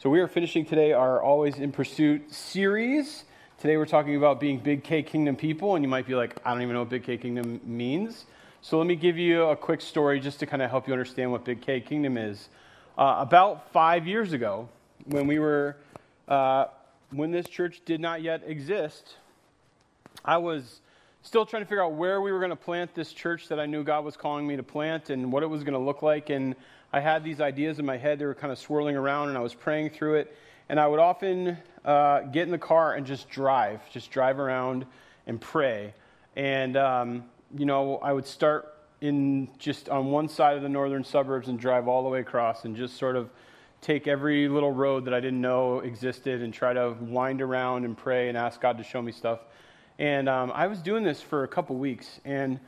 So, we are finishing today our Always in Pursuit series. Today, we're talking about being Big K Kingdom people, and you might be like, I don't even know what Big K Kingdom means. So, let me give you a quick story just to kind of help you understand what Big K Kingdom is. Uh, about five years ago, when we were, uh, when this church did not yet exist, I was still trying to figure out where we were going to plant this church that I knew God was calling me to plant and what it was going to look like. And I had these ideas in my head. They were kind of swirling around, and I was praying through it. And I would often uh, get in the car and just drive, just drive around and pray. And, um, you know, I would start in just on one side of the northern suburbs and drive all the way across and just sort of take every little road that I didn't know existed and try to wind around and pray and ask God to show me stuff. And um, I was doing this for a couple weeks. And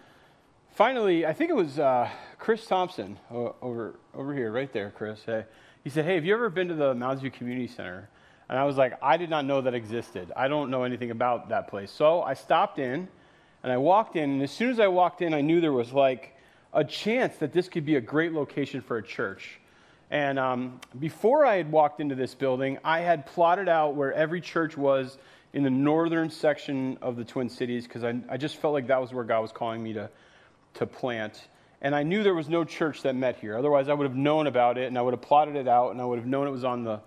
finally, I think it was uh, Chris Thompson over, over here, right there, Chris. Hey, he said, Hey, have you ever been to the Mounds View Community Center? And I was like, I did not know that existed. I don't know anything about that place. So I stopped in and I walked in. And as soon as I walked in, I knew there was like a chance that this could be a great location for a church. And um, before I had walked into this building, I had plotted out where every church was in the northern section of the Twin Cities because I, I just felt like that was where God was calling me to, to plant. And I knew there was no church that met here. Otherwise, I would have known about it and I would have plotted it out and I would have known it was on the,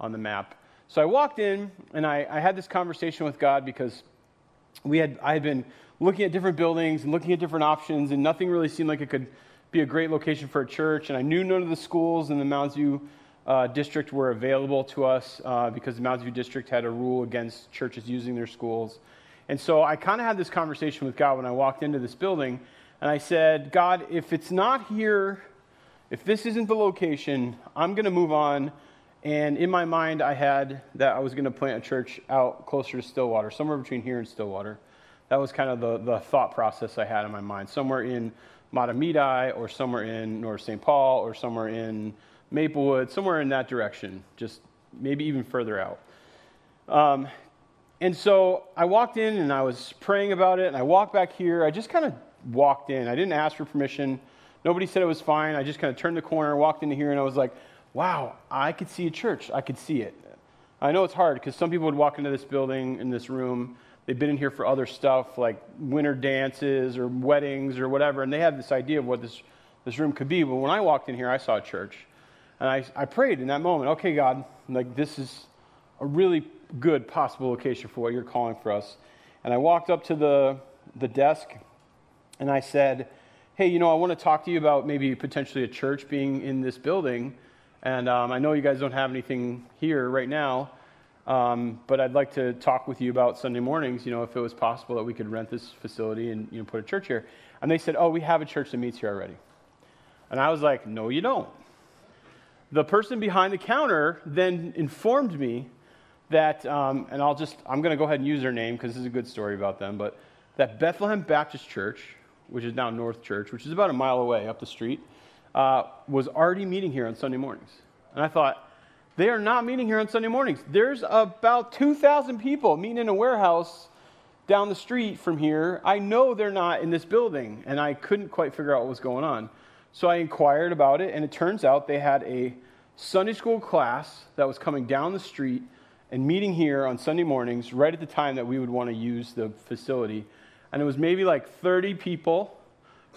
on the map. So I walked in and I, I had this conversation with God because we had, I had been looking at different buildings and looking at different options, and nothing really seemed like it could be a great location for a church. And I knew none of the schools in the Mounds View uh, district were available to us uh, because the Mounds View district had a rule against churches using their schools. And so I kind of had this conversation with God when I walked into this building, and I said, God, if it's not here, if this isn't the location, I'm going to move on. And in my mind, I had that I was going to plant a church out closer to Stillwater, somewhere between here and Stillwater. That was kind of the, the thought process I had in my mind, somewhere in Mahtomedi or somewhere in North St. Paul or somewhere in Maplewood, somewhere in that direction, just maybe even further out. Um, and so I walked in and I was praying about it, and I walked back here. I just kind of walked in. I didn't ask for permission. Nobody said it was fine. I just kind of turned the corner, walked into here, and I was like, wow, I could see a church. I could see it. I know it's hard because some people would walk into this building, in this room. They've been in here for other stuff like winter dances or weddings or whatever, and they had this idea of what this, this room could be. But when I walked in here, I saw a church. And I, I prayed in that moment, okay, God, like this is a really good possible location for what you're calling for us. And I walked up to the, the desk and I said, hey, you know, I want to talk to you about maybe potentially a church being in this building. And um, I know you guys don't have anything here right now, um, but I'd like to talk with you about Sunday mornings, you know, if it was possible that we could rent this facility and, you know, put a church here. And they said, oh, we have a church that meets here already. And I was like, no, you don't. The person behind the counter then informed me that, um, and I'll just, I'm going to go ahead and use their name because this is a good story about them, but that Bethlehem Baptist Church, which is now North Church, which is about a mile away up the street, uh, was already meeting here on Sunday mornings. And I thought, they are not meeting here on Sunday mornings. There's about 2,000 people meeting in a warehouse down the street from here. I know they're not in this building, and I couldn't quite figure out what was going on. So I inquired about it, and it turns out they had a Sunday school class that was coming down the street and meeting here on Sunday mornings right at the time that we would want to use the facility. And it was maybe like 30 people,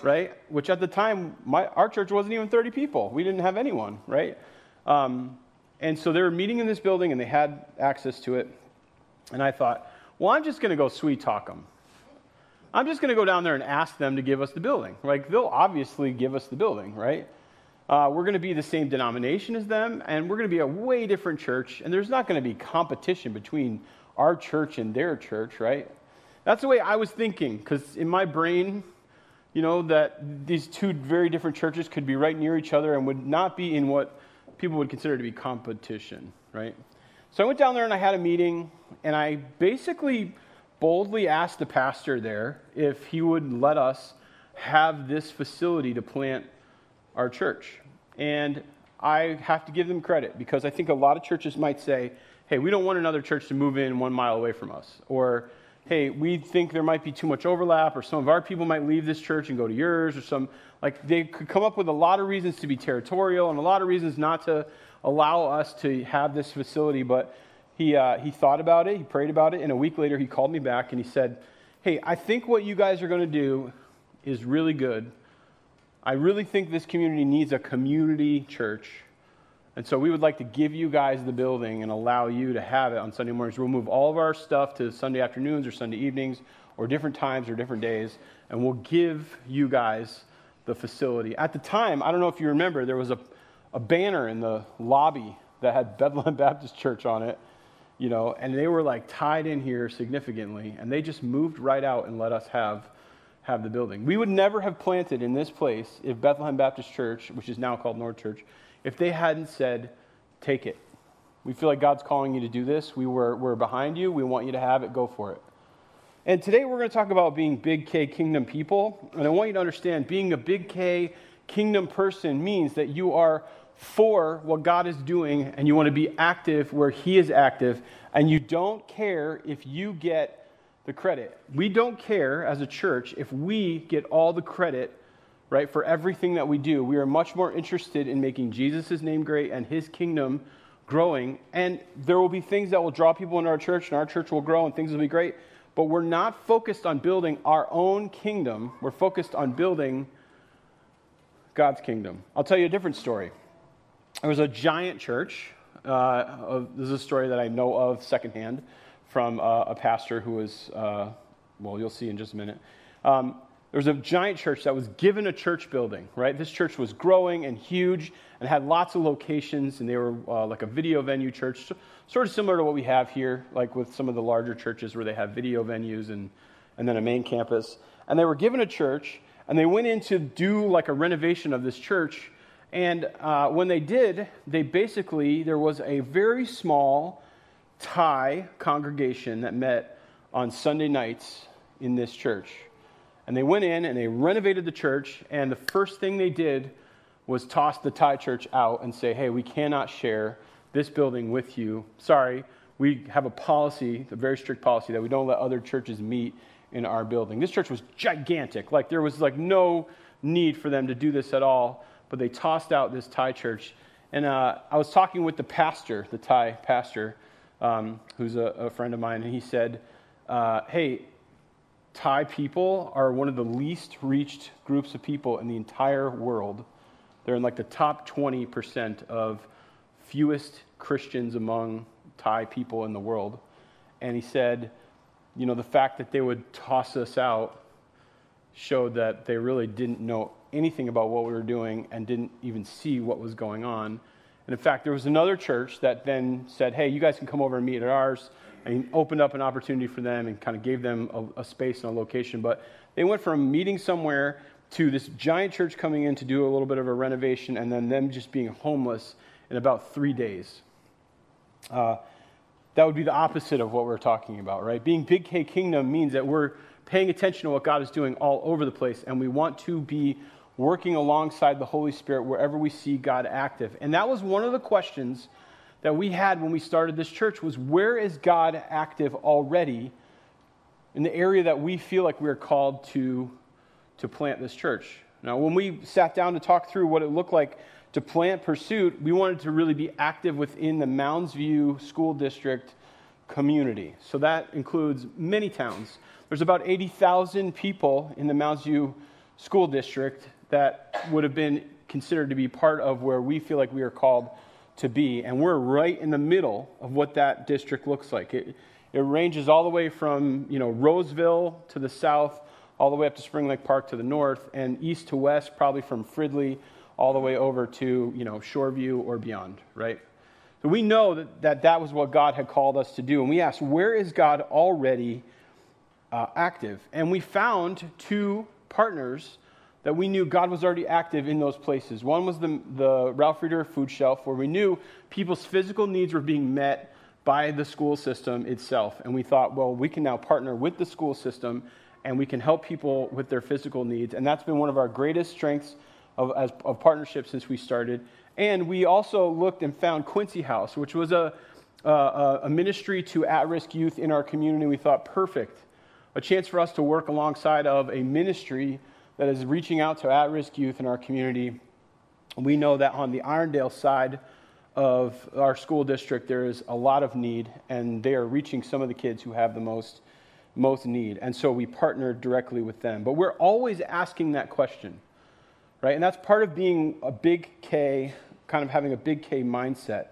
right? Which at the time, my, our church wasn't even 30 people. We didn't have anyone, right? Um, and so they were meeting in this building and they had access to it. And I thought, well, I'm just going to go sweet talk them. I'm just going to go down there and ask them to give us the building. Like, they'll obviously give us the building, right? Uh, we're going to be the same denomination as them, and we're going to be a way different church, and there's not going to be competition between our church and their church, right? That's the way I was thinking, because in my brain, you know, that these two very different churches could be right near each other and would not be in what people would consider to be competition, right? So I went down there and I had a meeting, and I basically boldly asked the pastor there if he would let us have this facility to plant our church. And I have to give them credit because I think a lot of churches might say, hey, we don't want another church to move in one mile away from us. Or, hey, we think there might be too much overlap, or some of our people might leave this church and go to yours, or some, like, they could come up with a lot of reasons to be territorial and a lot of reasons not to allow us to have this facility. But he, uh, he thought about it, he prayed about it, and a week later he called me back and he said, hey, I think what you guys are going to do is really good. I really think this community needs a community church. And so we would like to give you guys the building and allow you to have it on Sunday mornings. We'll move all of our stuff to Sunday afternoons or Sunday evenings or different times or different days, and we'll give you guys the facility. At the time, I don't know if you remember, there was a, a banner in the lobby that had Bethlehem Baptist Church on it, you know, and they were like tied in here significantly, and they just moved right out and let us have have the building. We would never have planted in this place if Bethlehem Baptist Church, which is now called North Church, if they hadn't said, take it. We feel like God's calling you to do this. We were, we're behind you. We want you to have it. Go for it. And today we're going to talk about being big K kingdom people. And I want you to understand being a big K kingdom person means that you are for what God is doing and you want to be active where He is active. And you don't care if you get the credit. We don't care as a church if we get all the credit, right, for everything that we do. We are much more interested in making Jesus' name great and his kingdom growing. And there will be things that will draw people into our church, and our church will grow, and things will be great. But we're not focused on building our own kingdom, we're focused on building God's kingdom. I'll tell you a different story. There was a giant church. Uh, this is a story that I know of secondhand from uh, a pastor who was, uh, well, you'll see in just a minute. Um, there was a giant church that was given a church building, right? This church was growing and huge and had lots of locations, and they were uh, like a video venue church, sort of similar to what we have here, like with some of the larger churches where they have video venues and, and then a main campus. And they were given a church, and they went in to do like a renovation of this church. And uh, when they did, they basically, there was a very small Thai congregation that met on Sunday nights in this church. And they went in and they renovated the church, and the first thing they did was toss the Thai church out and say, hey, we cannot share this building with you. Sorry, we have a policy, a very strict policy, that we don't let other churches meet in our building. This church was gigantic. Like, there was like no need for them to do this at all, but they tossed out this Thai church. And uh, I was talking with the pastor, the Thai pastor, um, who's a, a, friend of mine, and he said, uh, Hey, Thai people are one of the least reached groups of people in the entire world. They're in like the top 20% of fewest Christians among Thai people in the world. And he said, you know, the fact that they would toss us out showed that they really didn't know anything about what we were doing and didn't even see what was going on. And in fact, there was another church that then said, hey, you guys can come over and meet at ours. And opened up an opportunity for them and kind of gave them a, a space and a location. But they went from meeting somewhere to this giant church coming in to do a little bit of a renovation and then them just being homeless in about three days. Uh, that would be the opposite of what we're talking about, right? Being Big K Kingdom means that we're paying attention to what God is doing all over the place, and we want to be working alongside the Holy Spirit wherever we see God active. And that was one of the questions that we had when we started this church was where is God active already in the area that we feel like we're called to to plant this church. Now, when we sat down to talk through what it looked like to plant Pursuit, we wanted to really be active within the Mounds View School District community. So that includes many towns. There's about 80,000 people in the Mounds View School District that would have been considered to be part of where we feel like we are called to be. And we're right in the middle of what that district looks like. It, it ranges all the way from, you know, Roseville to the south, all the way up to Spring Lake Park to the north, and east to west, probably from Fridley all the way over to, you know, Shoreview or beyond, right? So we know that, that that was what God had called us to do. And we asked, where is God already uh, active? And we found two partners that we knew God was already active in those places. One was the, the Ralph Reeder Food Shelf, where we knew people's physical needs were being met by the school system itself. And we thought, well, we can now partner with the school system and we can help people with their physical needs. And that's been one of our greatest strengths of, as, of partnership since we started. And we also looked and found Quincy House, which was a, a, a ministry to at risk youth in our community. We thought, perfect a chance for us to work alongside of a ministry that is reaching out to at risk youth in our community. We know that on the Irondale side of our school district, there is a lot of need, and they are reaching some of the kids who have the most, most need. And so we partner directly with them. But we're always asking that question, right? And that's part of being a big K, kind of having a big K mindset.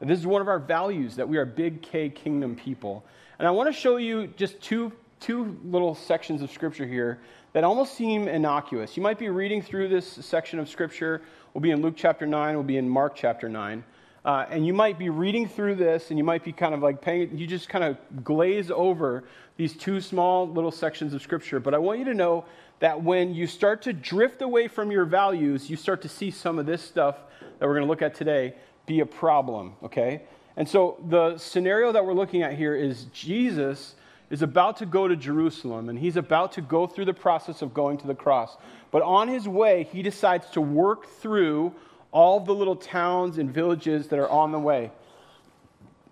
This is one of our values that we are big K kingdom people. And I want to show you just two, two little sections of scripture here that almost seem innocuous. You might be reading through this section of scripture. We'll be in Luke chapter 9, we'll be in Mark chapter 9. Uh, and you might be reading through this and you might be kind of like paying, you just kind of glaze over these two small little sections of scripture. But I want you to know that when you start to drift away from your values, you start to see some of this stuff that we're going to look at today be a problem, okay? And so the scenario that we're looking at here is Jesus is about to go to Jerusalem and he's about to go through the process of going to the cross. But on his way, he decides to work through all the little towns and villages that are on the way.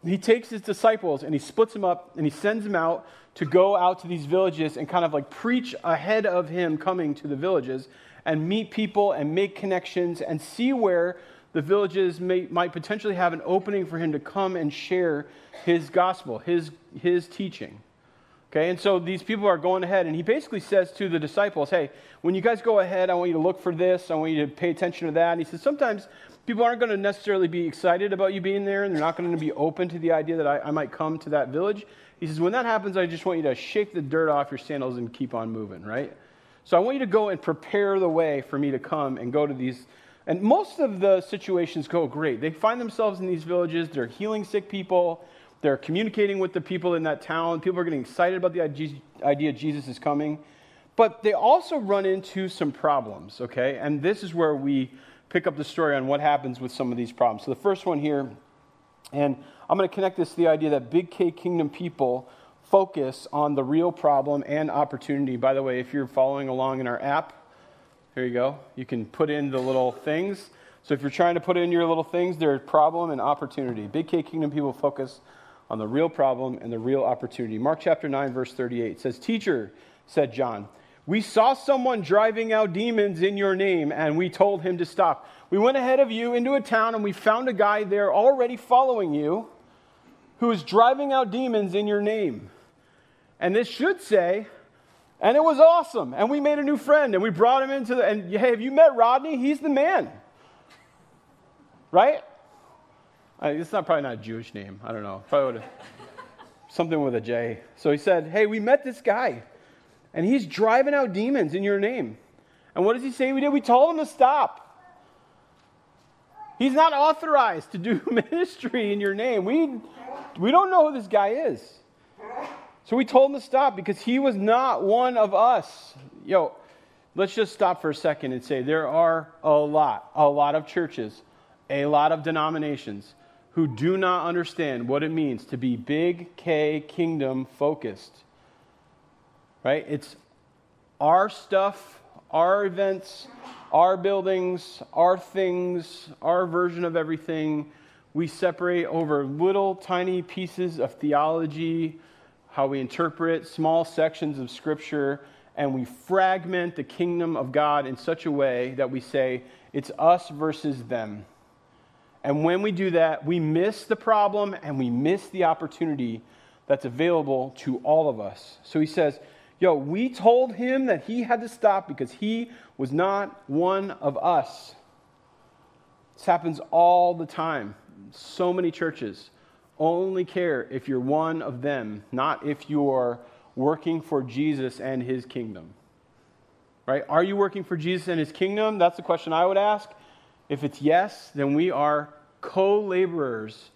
He takes his disciples and he splits them up and he sends them out to go out to these villages and kind of like preach ahead of him coming to the villages and meet people and make connections and see where the villages may, might potentially have an opening for him to come and share his gospel, his, his teaching. Okay, and so these people are going ahead, and he basically says to the disciples, Hey, when you guys go ahead, I want you to look for this, I want you to pay attention to that. And he says, Sometimes people aren't going to necessarily be excited about you being there, and they're not going to be open to the idea that I, I might come to that village. He says, When that happens, I just want you to shake the dirt off your sandals and keep on moving, right? So I want you to go and prepare the way for me to come and go to these. And most of the situations go great. They find themselves in these villages, they're healing sick people they're communicating with the people in that town. People are getting excited about the idea Jesus is coming. But they also run into some problems, okay? And this is where we pick up the story on what happens with some of these problems. So the first one here, and I'm going to connect this to the idea that Big K Kingdom people focus on the real problem and opportunity. By the way, if you're following along in our app, here you go. You can put in the little things. So if you're trying to put in your little things, there's problem and opportunity. Big K Kingdom people focus on the real problem and the real opportunity. Mark chapter 9, verse 38 says, Teacher, said John, we saw someone driving out demons in your name, and we told him to stop. We went ahead of you into a town, and we found a guy there already following you who is driving out demons in your name. And this should say, and it was awesome. And we made a new friend, and we brought him into the. And hey, have you met Rodney? He's the man. Right? It's not probably not a Jewish name. I don't know. Probably something with a J. So he said, Hey, we met this guy, and he's driving out demons in your name. And what does he say we did? We told him to stop. He's not authorized to do ministry in your name. We, we don't know who this guy is. So we told him to stop because he was not one of us. Yo, let's just stop for a second and say there are a lot, a lot of churches, a lot of denominations who do not understand what it means to be big K kingdom focused. Right? It's our stuff, our events, our buildings, our things, our version of everything. We separate over little tiny pieces of theology, how we interpret small sections of scripture, and we fragment the kingdom of God in such a way that we say it's us versus them. And when we do that, we miss the problem and we miss the opportunity that's available to all of us. So he says, Yo, we told him that he had to stop because he was not one of us. This happens all the time. So many churches only care if you're one of them, not if you're working for Jesus and his kingdom. Right? Are you working for Jesus and his kingdom? That's the question I would ask. If it's yes, then we are co laborers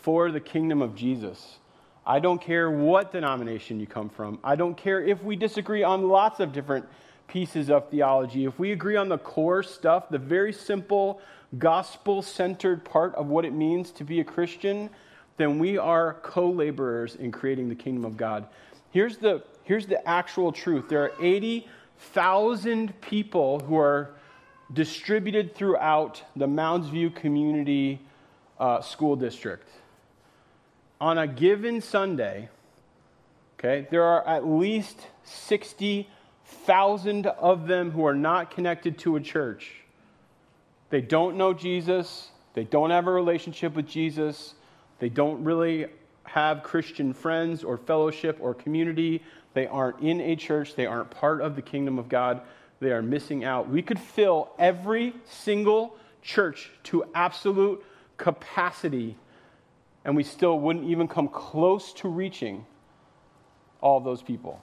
for the kingdom of Jesus. I don't care what denomination you come from. I don't care if we disagree on lots of different pieces of theology. If we agree on the core stuff, the very simple gospel centered part of what it means to be a Christian, then we are co laborers in creating the kingdom of God. Here's the, here's the actual truth there are 80,000 people who are distributed throughout the Mounds View Community uh, School District. On a given Sunday, okay? There are at least 60,000 of them who are not connected to a church. They don't know Jesus, they don't have a relationship with Jesus, they don't really have Christian friends or fellowship or community. They aren't in a church, they aren't part of the kingdom of God. They are missing out. We could fill every single church to absolute capacity, and we still wouldn't even come close to reaching all those people.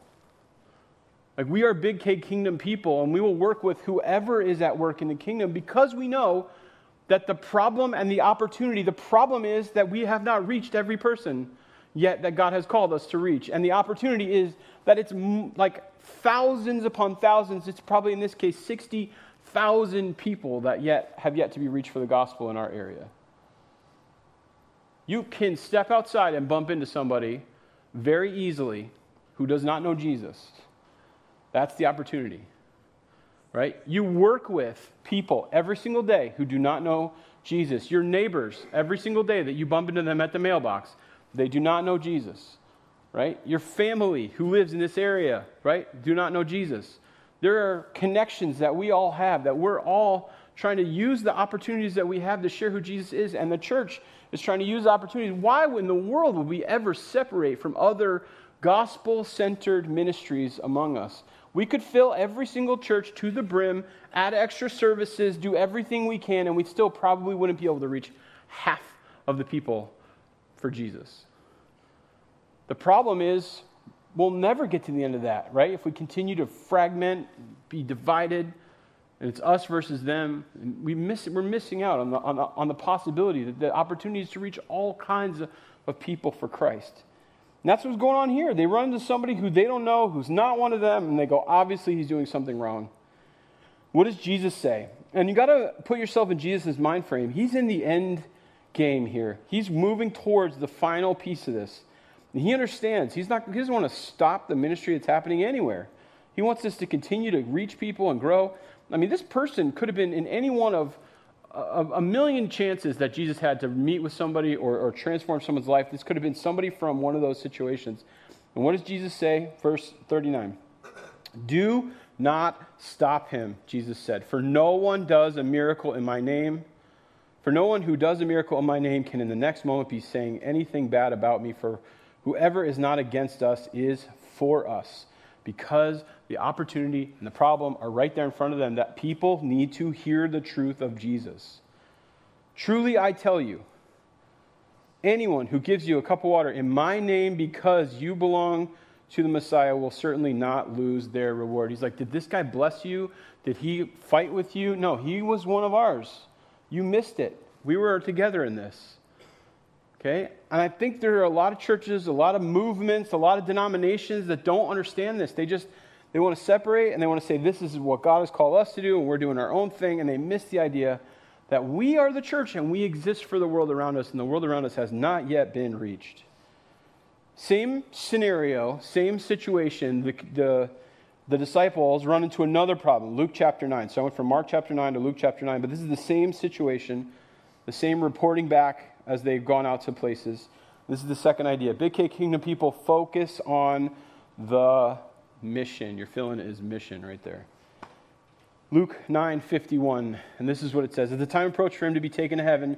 Like, we are big K kingdom people, and we will work with whoever is at work in the kingdom because we know that the problem and the opportunity, the problem is that we have not reached every person yet that God has called us to reach. And the opportunity is that it's like thousands upon thousands, it's probably in this case 60,000 people that yet have yet to be reached for the gospel in our area. You can step outside and bump into somebody very easily who does not know Jesus. That's the opportunity. Right? You work with people every single day who do not know Jesus. Your neighbors, every single day that you bump into them at the mailbox, they do not know Jesus. Right? Your family who lives in this area, right, do not know Jesus. There are connections that we all have that we're all trying to use the opportunities that we have to share who Jesus is, and the church is trying to use opportunities. Why in the world would we ever separate from other gospel centered ministries among us. We could fill every single church to the brim, add extra services, do everything we can, and we still probably wouldn't be able to reach half of the people for Jesus. The problem is, we'll never get to the end of that, right? If we continue to fragment, be divided, and it's us versus them, we miss, we're missing out on the, on the, on the possibility, that the opportunities to reach all kinds of, of people for Christ. And that's what's going on here. They run into somebody who they don't know, who's not one of them, and they go, obviously, he's doing something wrong. What does Jesus say? And you got to put yourself in Jesus' mind frame. He's in the end game here, he's moving towards the final piece of this. He understands. He's not, he doesn't want to stop the ministry that's happening anywhere. He wants us to continue to reach people and grow. I mean, this person could have been in any one of a, a, million chances that Jesus had to meet with somebody or, or transform someone's life. This could have been somebody from one of those situations. And what does Jesus say? Verse 39. Do not stop him, Jesus said, for no one does a miracle in my name. For no one who does a miracle in my name can in the next moment be saying anything bad about me, for whoever is not against us is for us because the opportunity and the problem are right there in front of them that people need to hear the truth of Jesus. Truly, I tell you, anyone who gives you a cup of water in my name because you belong to the Messiah will certainly not lose their reward. He's like, Did this guy bless you? Did he fight with you? No, he was one of ours. You missed it. We were together in this. Okay? And I think there are a lot of churches, a lot of movements, a lot of denominations that don't understand this. They just they want to separate and they want to say this is what God has called us to do and we're doing our own thing and they miss the idea that we are the church and we exist for the world around us and the world around us has not yet been reached. Same scenario, same situation. The, the, the disciples run into another problem. Luke chapter 9. So I went from Mark chapter 9 to Luke chapter 9, but this is the same situation, the same reporting back as they've gone out to places. This is the second idea. Big K Kingdom people focus on the mission. You're feeling it is mission right there. Luke 9:51, and this is what it says: As the time approached for him to be taken to heaven,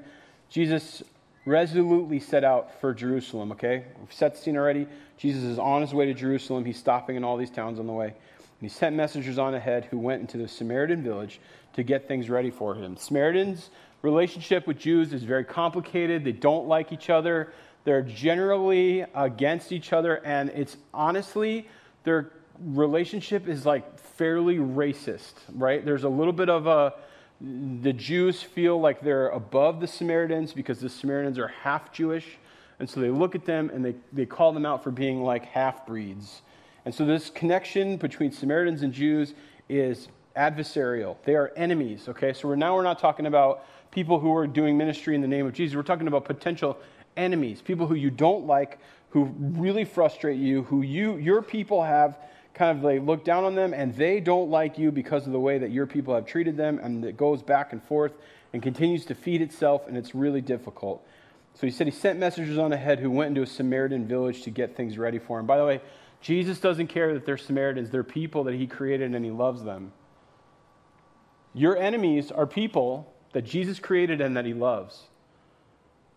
Jesus resolutely set out for Jerusalem. Okay, we've set the scene already. Jesus is on his way to Jerusalem. He's stopping in all these towns on the way. And he sent messengers on ahead who went into the Samaritan village to get things ready for him. Samaritans relationship with Jews is very complicated. They don't like each other. They're generally against each other, and it's honestly, their relationship is like fairly racist, right? There's a little bit of a, the Jews feel like they're above the Samaritans because the Samaritans are half Jewish. And so they look at them and they, they call them out for being like half breeds. And so this connection between Samaritans and Jews is adversarial. They are enemies, okay? So we're, now we're not talking about people who are doing ministry in the name of Jesus. We're talking about potential enemies, people who you don't like, who really frustrate you, who you your people have kind of like look down on them and they don't like you because of the way that your people have treated them and it goes back and forth and continues to feed itself and it's really difficult. So he said he sent messengers on ahead who went into a Samaritan village to get things ready for him. By the way, Jesus doesn't care that they're Samaritans, they're people that he created and he loves them. Your enemies are people that Jesus created and that he loves.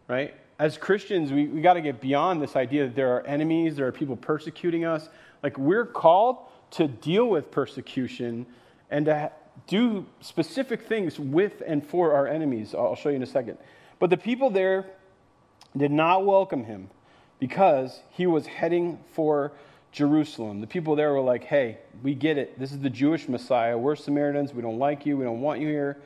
Right? As Christians, we, we got to get beyond this idea that there are enemies, there are people persecuting us. Like, we're called to deal with persecution and to do specific things with and for our enemies. I'll show you in a second. But the people there did not welcome him because he was heading for Jerusalem. The people there were like, hey, we get it. This is the Jewish Messiah. We're Samaritans. We don't like you. We don't want you here.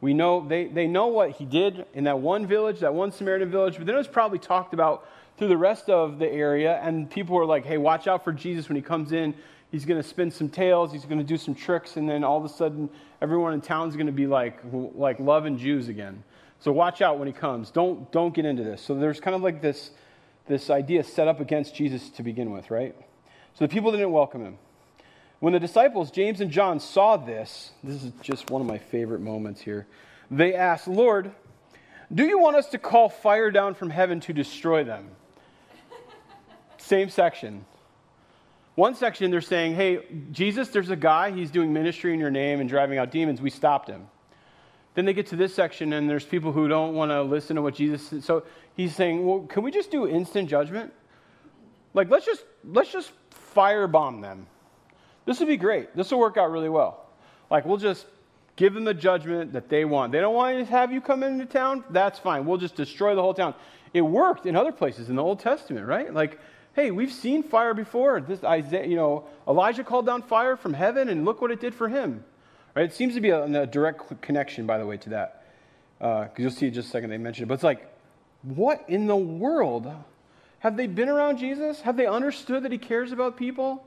We know they, they know what he did in that one village, that one Samaritan village, but then it was probably talked about through the rest of the area. And people were like, hey, watch out for Jesus when he comes in. He's going to spin some tales. He's going to do some tricks. And then all of a sudden, everyone in town is going to be like, like loving Jews again. So watch out when he comes. Don't, don't get into this. So there's kind of like this, this idea set up against Jesus to begin with, right? So the people didn't welcome him. When the disciples, James and John, saw this, this is just one of my favorite moments here. They asked, Lord, do you want us to call fire down from heaven to destroy them? Same section. One section, they're saying, Hey, Jesus, there's a guy, he's doing ministry in your name and driving out demons. We stopped him. Then they get to this section, and there's people who don't want to listen to what Jesus said. So he's saying, Well, can we just do instant judgment? Like, let's just, let's just firebomb them. This would be great. This will work out really well. Like, we'll just give them the judgment that they want. They don't want to have you come into town? That's fine. We'll just destroy the whole town. It worked in other places in the Old Testament, right? Like, hey, we've seen fire before. This Isaiah, you know, Elijah called down fire from heaven, and look what it did for him. Right? It seems to be a, a direct connection, by the way, to that. Because uh, you'll see in just a second they mentioned it. But it's like, what in the world? Have they been around Jesus? Have they understood that he cares about people?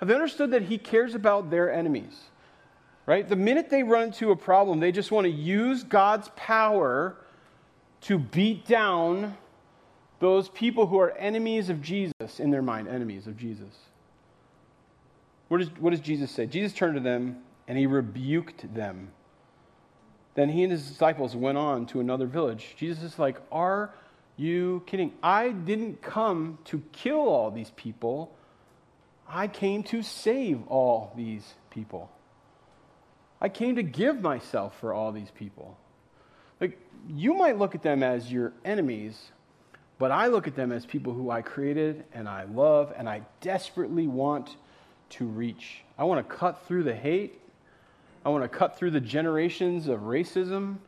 Have they understood that he cares about their enemies? Right? The minute they run into a problem, they just want to use God's power to beat down those people who are enemies of Jesus in their mind, enemies of Jesus. What does, what does Jesus say? Jesus turned to them and he rebuked them. Then he and his disciples went on to another village. Jesus is like, Are you kidding? I didn't come to kill all these people. I came to save all these people. I came to give myself for all these people. Like, you might look at them as your enemies, but I look at them as people who I created and I love and I desperately want to reach. I want to cut through the hate. I want to cut through the generations of racism.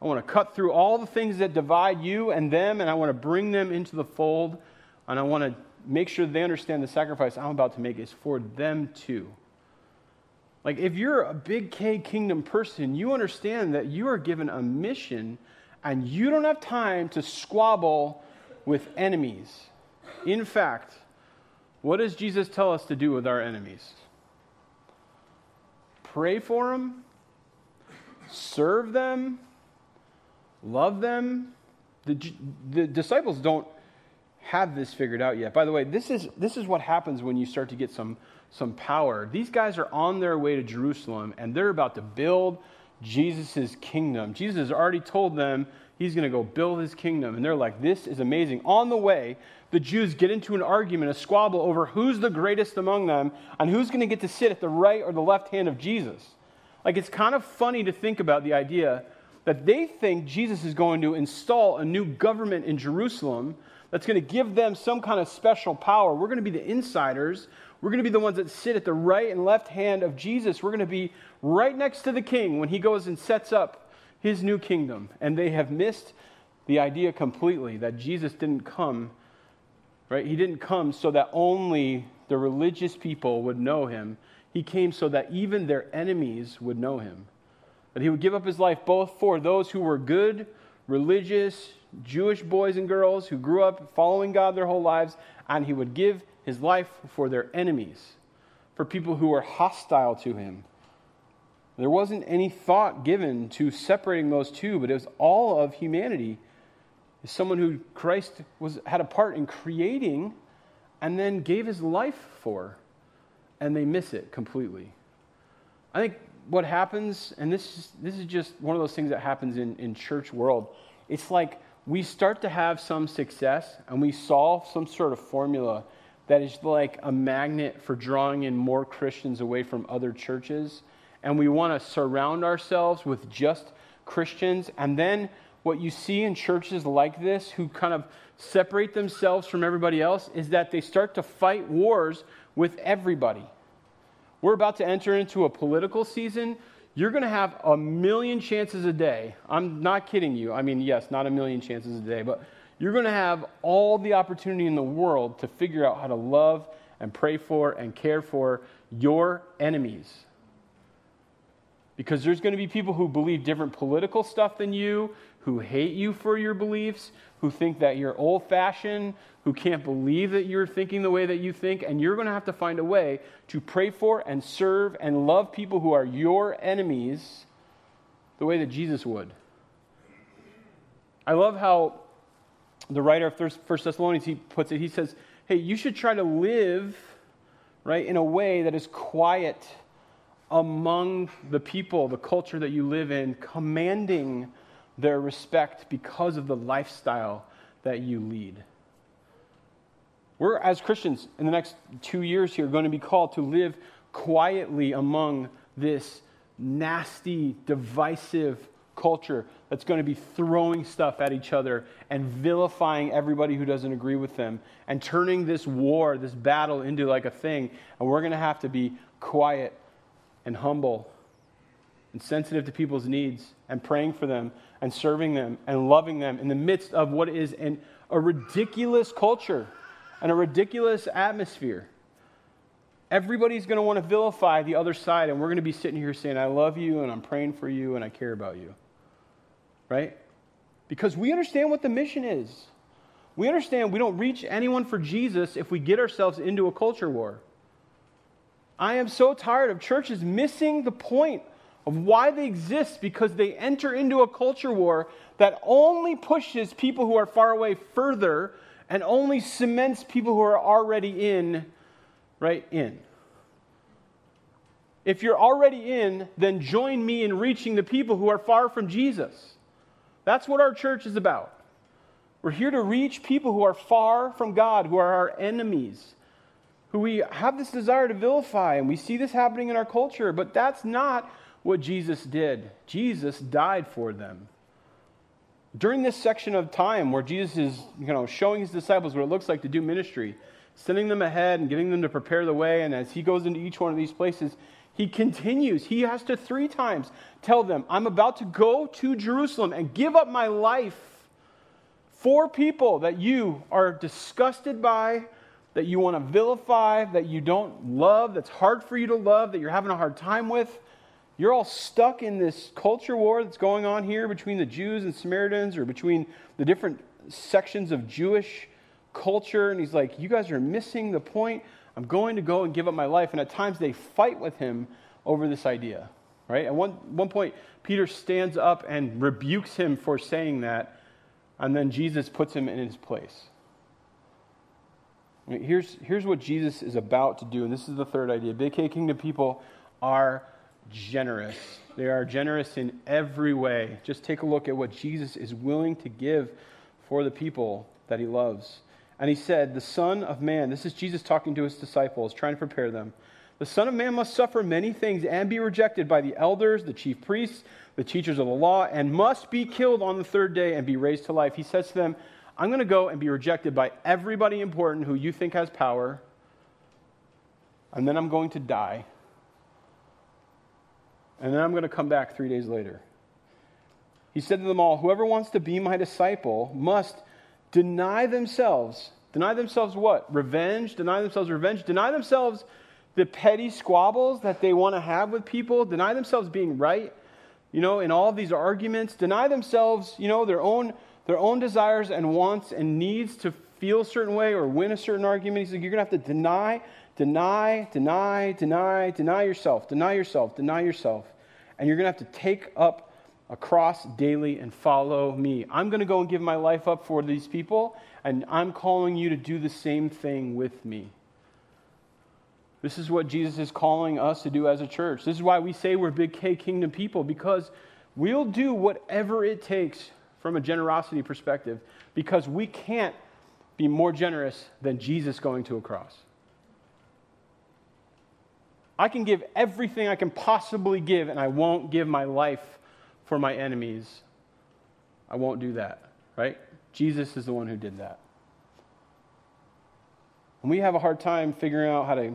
I want to cut through all the things that divide you and them, and I want to bring them into the fold. And I want to make sure they understand the sacrifice I'm about to make is for them too. Like, if you're a big K kingdom person, you understand that you are given a mission and you don't have time to squabble with enemies. In fact, what does Jesus tell us to do with our enemies? Pray for them, serve them, love them. The, the disciples don't have this figured out yet. By the way, this is, this is what happens when you start to get some, some power. These guys are on their way to Jerusalem and they're about to build Jesus' kingdom. Jesus has already told them he's going to go build his kingdom. And they're like, this is amazing. On the way, the Jews get into an argument, a squabble over who's the greatest among them and who's going to get to sit at the right or the left hand of Jesus. Like, it's kind of funny to think about the idea that they think Jesus is going to install a new government in Jerusalem that's going to give them some kind of special power. We're going to be the insiders. We're going to be the ones that sit at the right and left hand of Jesus. We're going to be right next to the king when he goes and sets up his new kingdom. And they have missed the idea completely that Jesus didn't come, right? He didn't come so that only the religious people would know him. He came so that even their enemies would know him. That he would give up his life both for those who were good, religious, Jewish boys and girls who grew up following God their whole lives, and he would give his life for their enemies, for people who were hostile to him. There wasn't any thought given to separating those two, but it was all of humanity. Someone who Christ was, had a part in creating and then gave his life for, and they miss it completely. I think what happens, and this is, this is just one of those things that happens in, in church world, it's like we start to have some success and we solve some sort of formula that is like a magnet for drawing in more Christians away from other churches. And we want to surround ourselves with just Christians. And then what you see in churches like this who kind of separate themselves from everybody else is that they start to fight wars with everybody. We're about to enter into a political season. You're going to have a million chances a day. I'm not kidding you. I mean, yes, not a million chances a day, but you're going to have all the opportunity in the world to figure out how to love and pray for and care for your enemies. Because there's going to be people who believe different political stuff than you, who hate you for your beliefs, who think that you're old fashioned, who can't believe that you're thinking the way that you think, and you're going to have to find a way to pray for and serve and love people who are your enemies the way that Jesus would. I love how the writer of First Thessalonians he puts it. He says, "Hey, you should try to live right in a way that is quiet among the people, the culture that you live in, commanding their respect because of the lifestyle that you lead. We're, as Christians, in the next two years here, going to be called to live quietly among this nasty, divisive culture that's going to be throwing stuff at each other and vilifying everybody who doesn't agree with them and turning this war, this battle, into like a thing. And we're going to have to be quiet and humble and sensitive to people's needs and praying for them and serving them and loving them in the midst of what is an, a ridiculous culture and a ridiculous atmosphere. Everybody's going to want to vilify the other side, and we're going to be sitting here saying, I love you, and I'm praying for you, and I care about you. Right? Because we understand what the mission is. We understand we don't reach anyone for Jesus if we get ourselves into a culture war. I am so tired of churches missing the point of why they exist because they enter into a culture war that only pushes people who are far away further and only cements people who are already in right in. If you're already in, then join me in reaching the people who are far from Jesus. That's what our church is about. We're here to reach people who are far from God, who are our enemies, who we have this desire to vilify, and we see this happening in our culture, but that's not what Jesus did. Jesus died for them. During this section of time where Jesus is you know, showing his disciples what it looks like to do ministry, sending them ahead and getting them to prepare the way, and as he goes into each one of these places, he continues. He has to three times tell them, I'm about to go to Jerusalem and give up my life for people that you are disgusted by, that you want to vilify, that you don't love, that's hard for you to love, that you're having a hard time with. You're all stuck in this culture war that's going on here between the Jews and Samaritans or between the different sections of Jewish culture. And he's like, You guys are missing the point. I'm going to go and give up my life. And at times they fight with him over this idea. Right? At one, one point, Peter stands up and rebukes him for saying that. And then Jesus puts him in his place. Here's, here's what Jesus is about to do. And this is the third idea. Big K Kingdom people are generous. They are generous in every way. Just take a look at what Jesus is willing to give for the people that he loves. And he said, The Son of Man, this is Jesus talking to his disciples, trying to prepare them. The Son of Man must suffer many things and be rejected by the elders, the chief priests, the teachers of the law, and must be killed on the third day and be raised to life. He says to them, I'm going to go and be rejected by everybody important who you think has power, and then I'm going to die and then I'm going to come back three days later. He said to them all, Whoever wants to be my disciple must deny themselves. Deny themselves what? Revenge? Deny themselves revenge? Deny themselves the petty squabbles that they want to have with people? Deny themselves being right, you know, in all these arguments? Deny themselves, you know, their own, their own desires and wants and needs to feel a certain way or win a certain argument? He's like, You're going to have to deny Deny, deny, deny, deny yourself, deny yourself, deny yourself. And you're going to have to take up a cross daily and follow me. I'm going to go and give my life up for these people, and I'm calling you to do the same thing with me. This is what Jesus is calling us to do as a church. This is why we say we're big K kingdom people, because we'll do whatever it takes from a generosity perspective, because we can't be more generous than Jesus going to a cross? I can give everything I can possibly give, and I won't give my life for my enemies. I won't do that, right? Jesus is the one who did that. And we have a hard time figuring out how to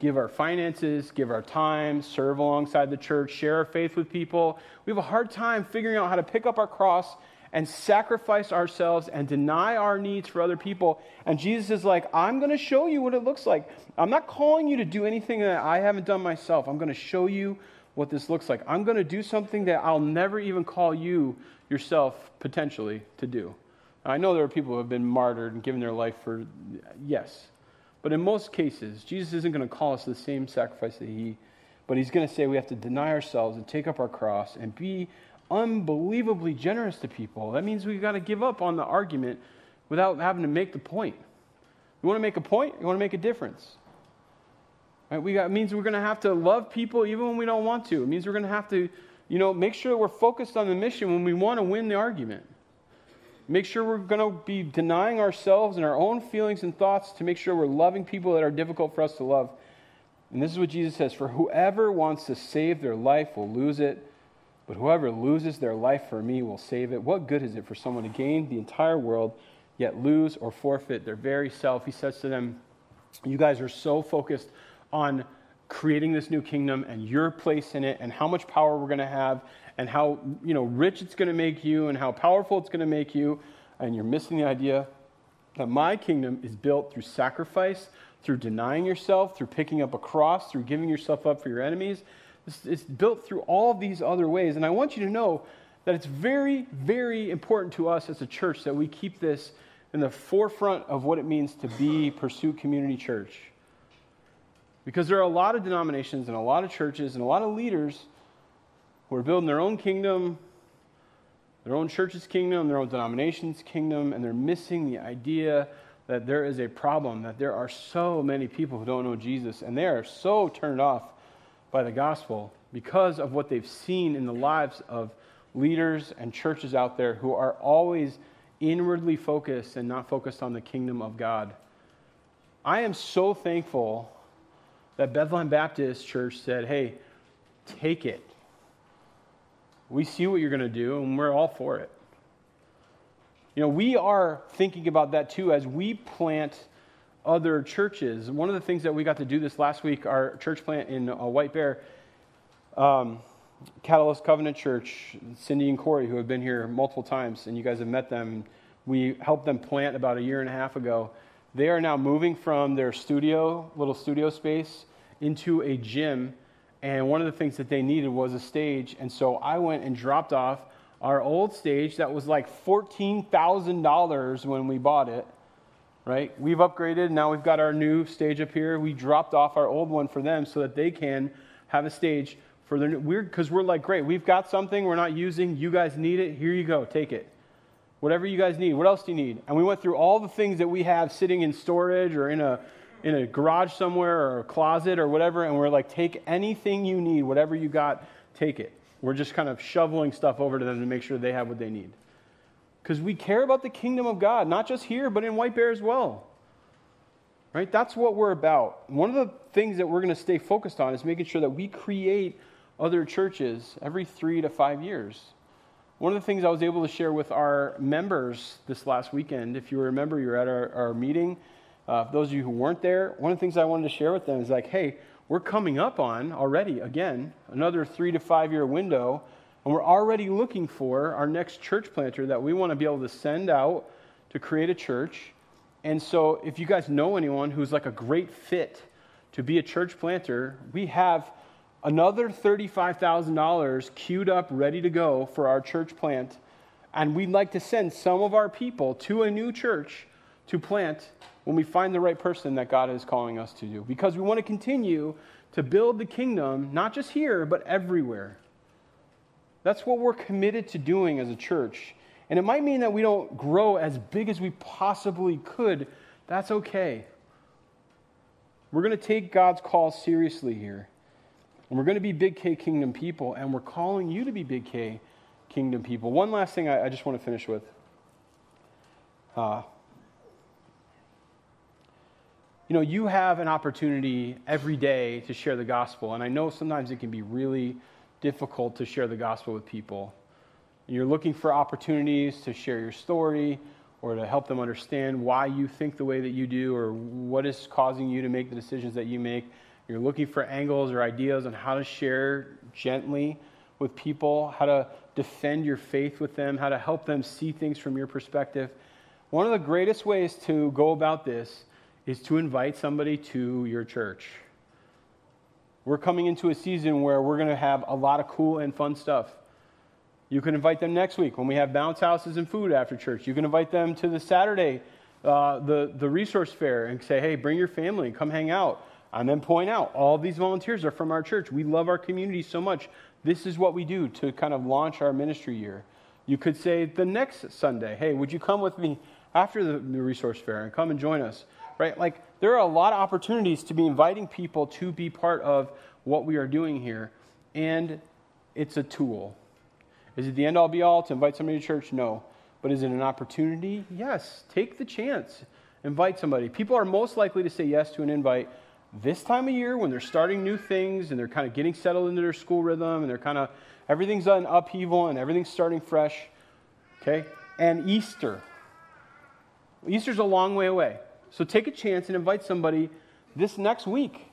give our finances, give our time, serve alongside the church, share our faith with people. We have a hard time figuring out how to pick up our cross and sacrifice ourselves and deny our needs for other people. And Jesus is like, I'm going to show you what it looks like. I'm not calling you to do anything that I haven't done myself. I'm going to show you what this looks like. I'm going to do something that I'll never even call you yourself potentially to do. I know there are people who have been martyred and given their life for, yes. But in most cases, Jesus isn't going to call us the same sacrifice that he, but he's going to say we have to deny ourselves and take up our cross and be unbelievably generous to people. That means we've got to give up on the argument without having to make the point. You want to make a point? You want to make a difference? Right? We got, it means we're going to have to love people even when we don't want to. It means we're going to have to, you know, make sure we're focused on the mission when we want to win the argument. Make sure we're going to be denying ourselves and our own feelings and thoughts to make sure we're loving people that are difficult for us to love. And this is what Jesus says For whoever wants to save their life will lose it, but whoever loses their life for me will save it. What good is it for someone to gain the entire world, yet lose or forfeit their very self? He says to them, You guys are so focused on creating this new kingdom and your place in it and how much power we're going to have and how you know rich it's going to make you and how powerful it's going to make you and you're missing the idea that my kingdom is built through sacrifice through denying yourself through picking up a cross through giving yourself up for your enemies it's, built through all these other ways. And i want you to know that it's very very important to us as a church that we keep this in the forefront of what it means to be Pursue community church. Because there are a lot of denominations and a lot of churches and a lot of leaders who are building their own kingdom, their own church's kingdom, their own denomination's kingdom, and they're missing the idea that there is a problem, that there are so many people who don't know Jesus, and they are so turned off by the gospel because of what they've seen in the lives of leaders and churches out there who are always inwardly focused and not focused on the kingdom of God. I am so thankful that Bethlehem Baptist Church said, hey, take it. We see what you're going to do, and we're all for it. You know, we are thinking about that too as we plant other churches. One of the things that we got to do this last week, our church plant in uh, White Bear, um, Catalyst Covenant Church, Cindy and Corey, who have been here multiple times, and you guys have met them. We helped them plant about a year and a half ago. They are now moving from their studio, little studio space, into a gym, and one of the things that they needed was a stage. And so I went and dropped off our old stage that was like $14,000 when we bought it, right? We've upgraded. Now we've got our new stage up here. We dropped off our old one for them so that they can have a stage for their new. We're, because we're like, great, we've got something we're not using. You guys need it. Here you go. Take it. Whatever you guys need. What else do you need? And we went through all the things that we have sitting in storage or in a in a garage somewhere or a closet or whatever, and we're like, take anything you need, whatever you got, take it. We're just kind of shoveling stuff over to them to make sure they have what they need. Because we care about the kingdom of God, not just here, but in White Bear as well. Right? That's what we're about. One of the things that we're going to stay focused on is making sure that we create other churches every three to five years. One of the things I was able to share with our members this last weekend, if you remember, you were at our, our meeting uh, those of you who weren't there, one of the things I wanted to share with them is like, hey, we're coming up on already, again, another three to five year window, and we're already looking for our next church planter that we want to be able to send out to create a church. And so, if you guys know anyone who's like a great fit to be a church planter, we have another $35,000 queued up, ready to go for our church plant. And we'd like to send some of our people to a new church to plant when we find the right person that God is calling us to do. Because we want to continue to build the kingdom, not just here, but everywhere. That's what we're committed to doing as a church. And it might mean that we don't grow as big as we possibly could. That's okay. We're going to take God's call seriously here. And we're going to be Big K Kingdom people, and we're calling you to be Big K Kingdom people. One last thing I, I just want to finish with. Uh, you know, you have an opportunity every day to share the gospel. And I know sometimes it can be really difficult to share the gospel with people. You're looking for opportunities to share your story or to help them understand why you think the way that you do or what is causing you to make the decisions that you make. You're looking for angles or ideas on how to share gently with people, how to defend your faith with them, how to help them see things from your perspective. One of the greatest ways to go about this is to invite somebody to your church. We're coming into a season where we're going to have a lot of cool and fun stuff. You can invite them next week when we have bounce houses and food after church. You can invite them to the Saturday, uh, the, the resource fair, and say, hey, bring your family, come hang out. And then point out all these volunteers are from our church. We love our community so much. This is what we do to kind of launch our ministry year. You could say the next Sunday, hey, would you come with me after the, the resource fair and come and join us? Right? Like, there are a lot of opportunities to be inviting people to be part of what we are doing here, and it's a tool. Is it the end all be all to invite somebody to church? No. But is it an opportunity? Yes. Take the chance. Invite somebody. People are most likely to say yes to an invite this time of year when they're starting new things and they're kind of getting settled into their school rhythm and they're kind of everything's on upheaval and everything's starting fresh. Okay? And Easter. Easter's a long way away. So take a chance and invite somebody this next week,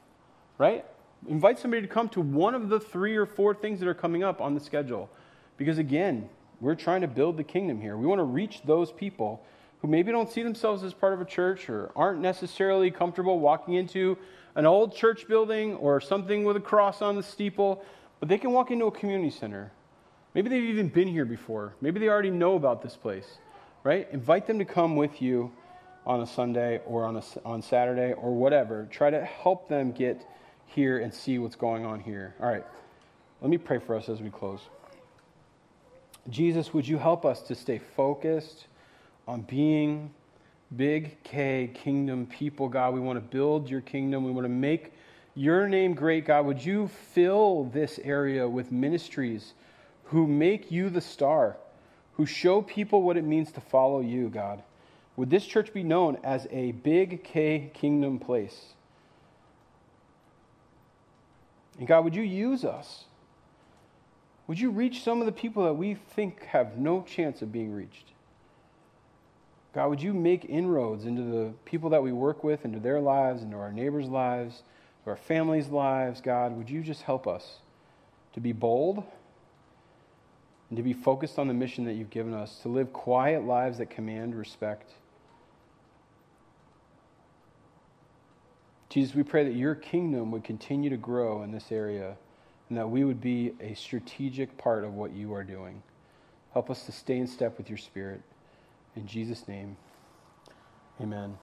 right? Invite somebody to come to one of the three or four things that are coming up on the schedule. Because again, we're trying to build the kingdom here. We want to reach those people who maybe don't see themselves as part of a church or aren't necessarily comfortable walking into an old church building or something with a cross on the steeple, but they can walk into a community center. Maybe they've even been here before. Maybe they already know about this place, right? Invite them to come with you on a Sunday or on, a, on Saturday or whatever. Try to help them get here and see what's going on here. All right, let me pray for us as we close. Jesus, would you help us to stay focused on being big K kingdom people, God? We want to build your kingdom. We want to make your name great, God. Would you fill this area with ministries who make you the star, who show people what it means to follow you, God? Would this church be known as a big K kingdom place? And God, would you use us? Would you reach some of the people that we think have no chance of being reached? God, would you make inroads into the people that we work with, into their lives, into our neighbors' lives, to our families' lives? God, would you just help us to be bold and to be focused on the mission that you've given us, to live quiet lives that command respect? Jesus, we pray that your kingdom would continue to grow in this area and that we would be a strategic part of what you are doing. Help us to stay in step with your spirit. In Jesus' name, amen.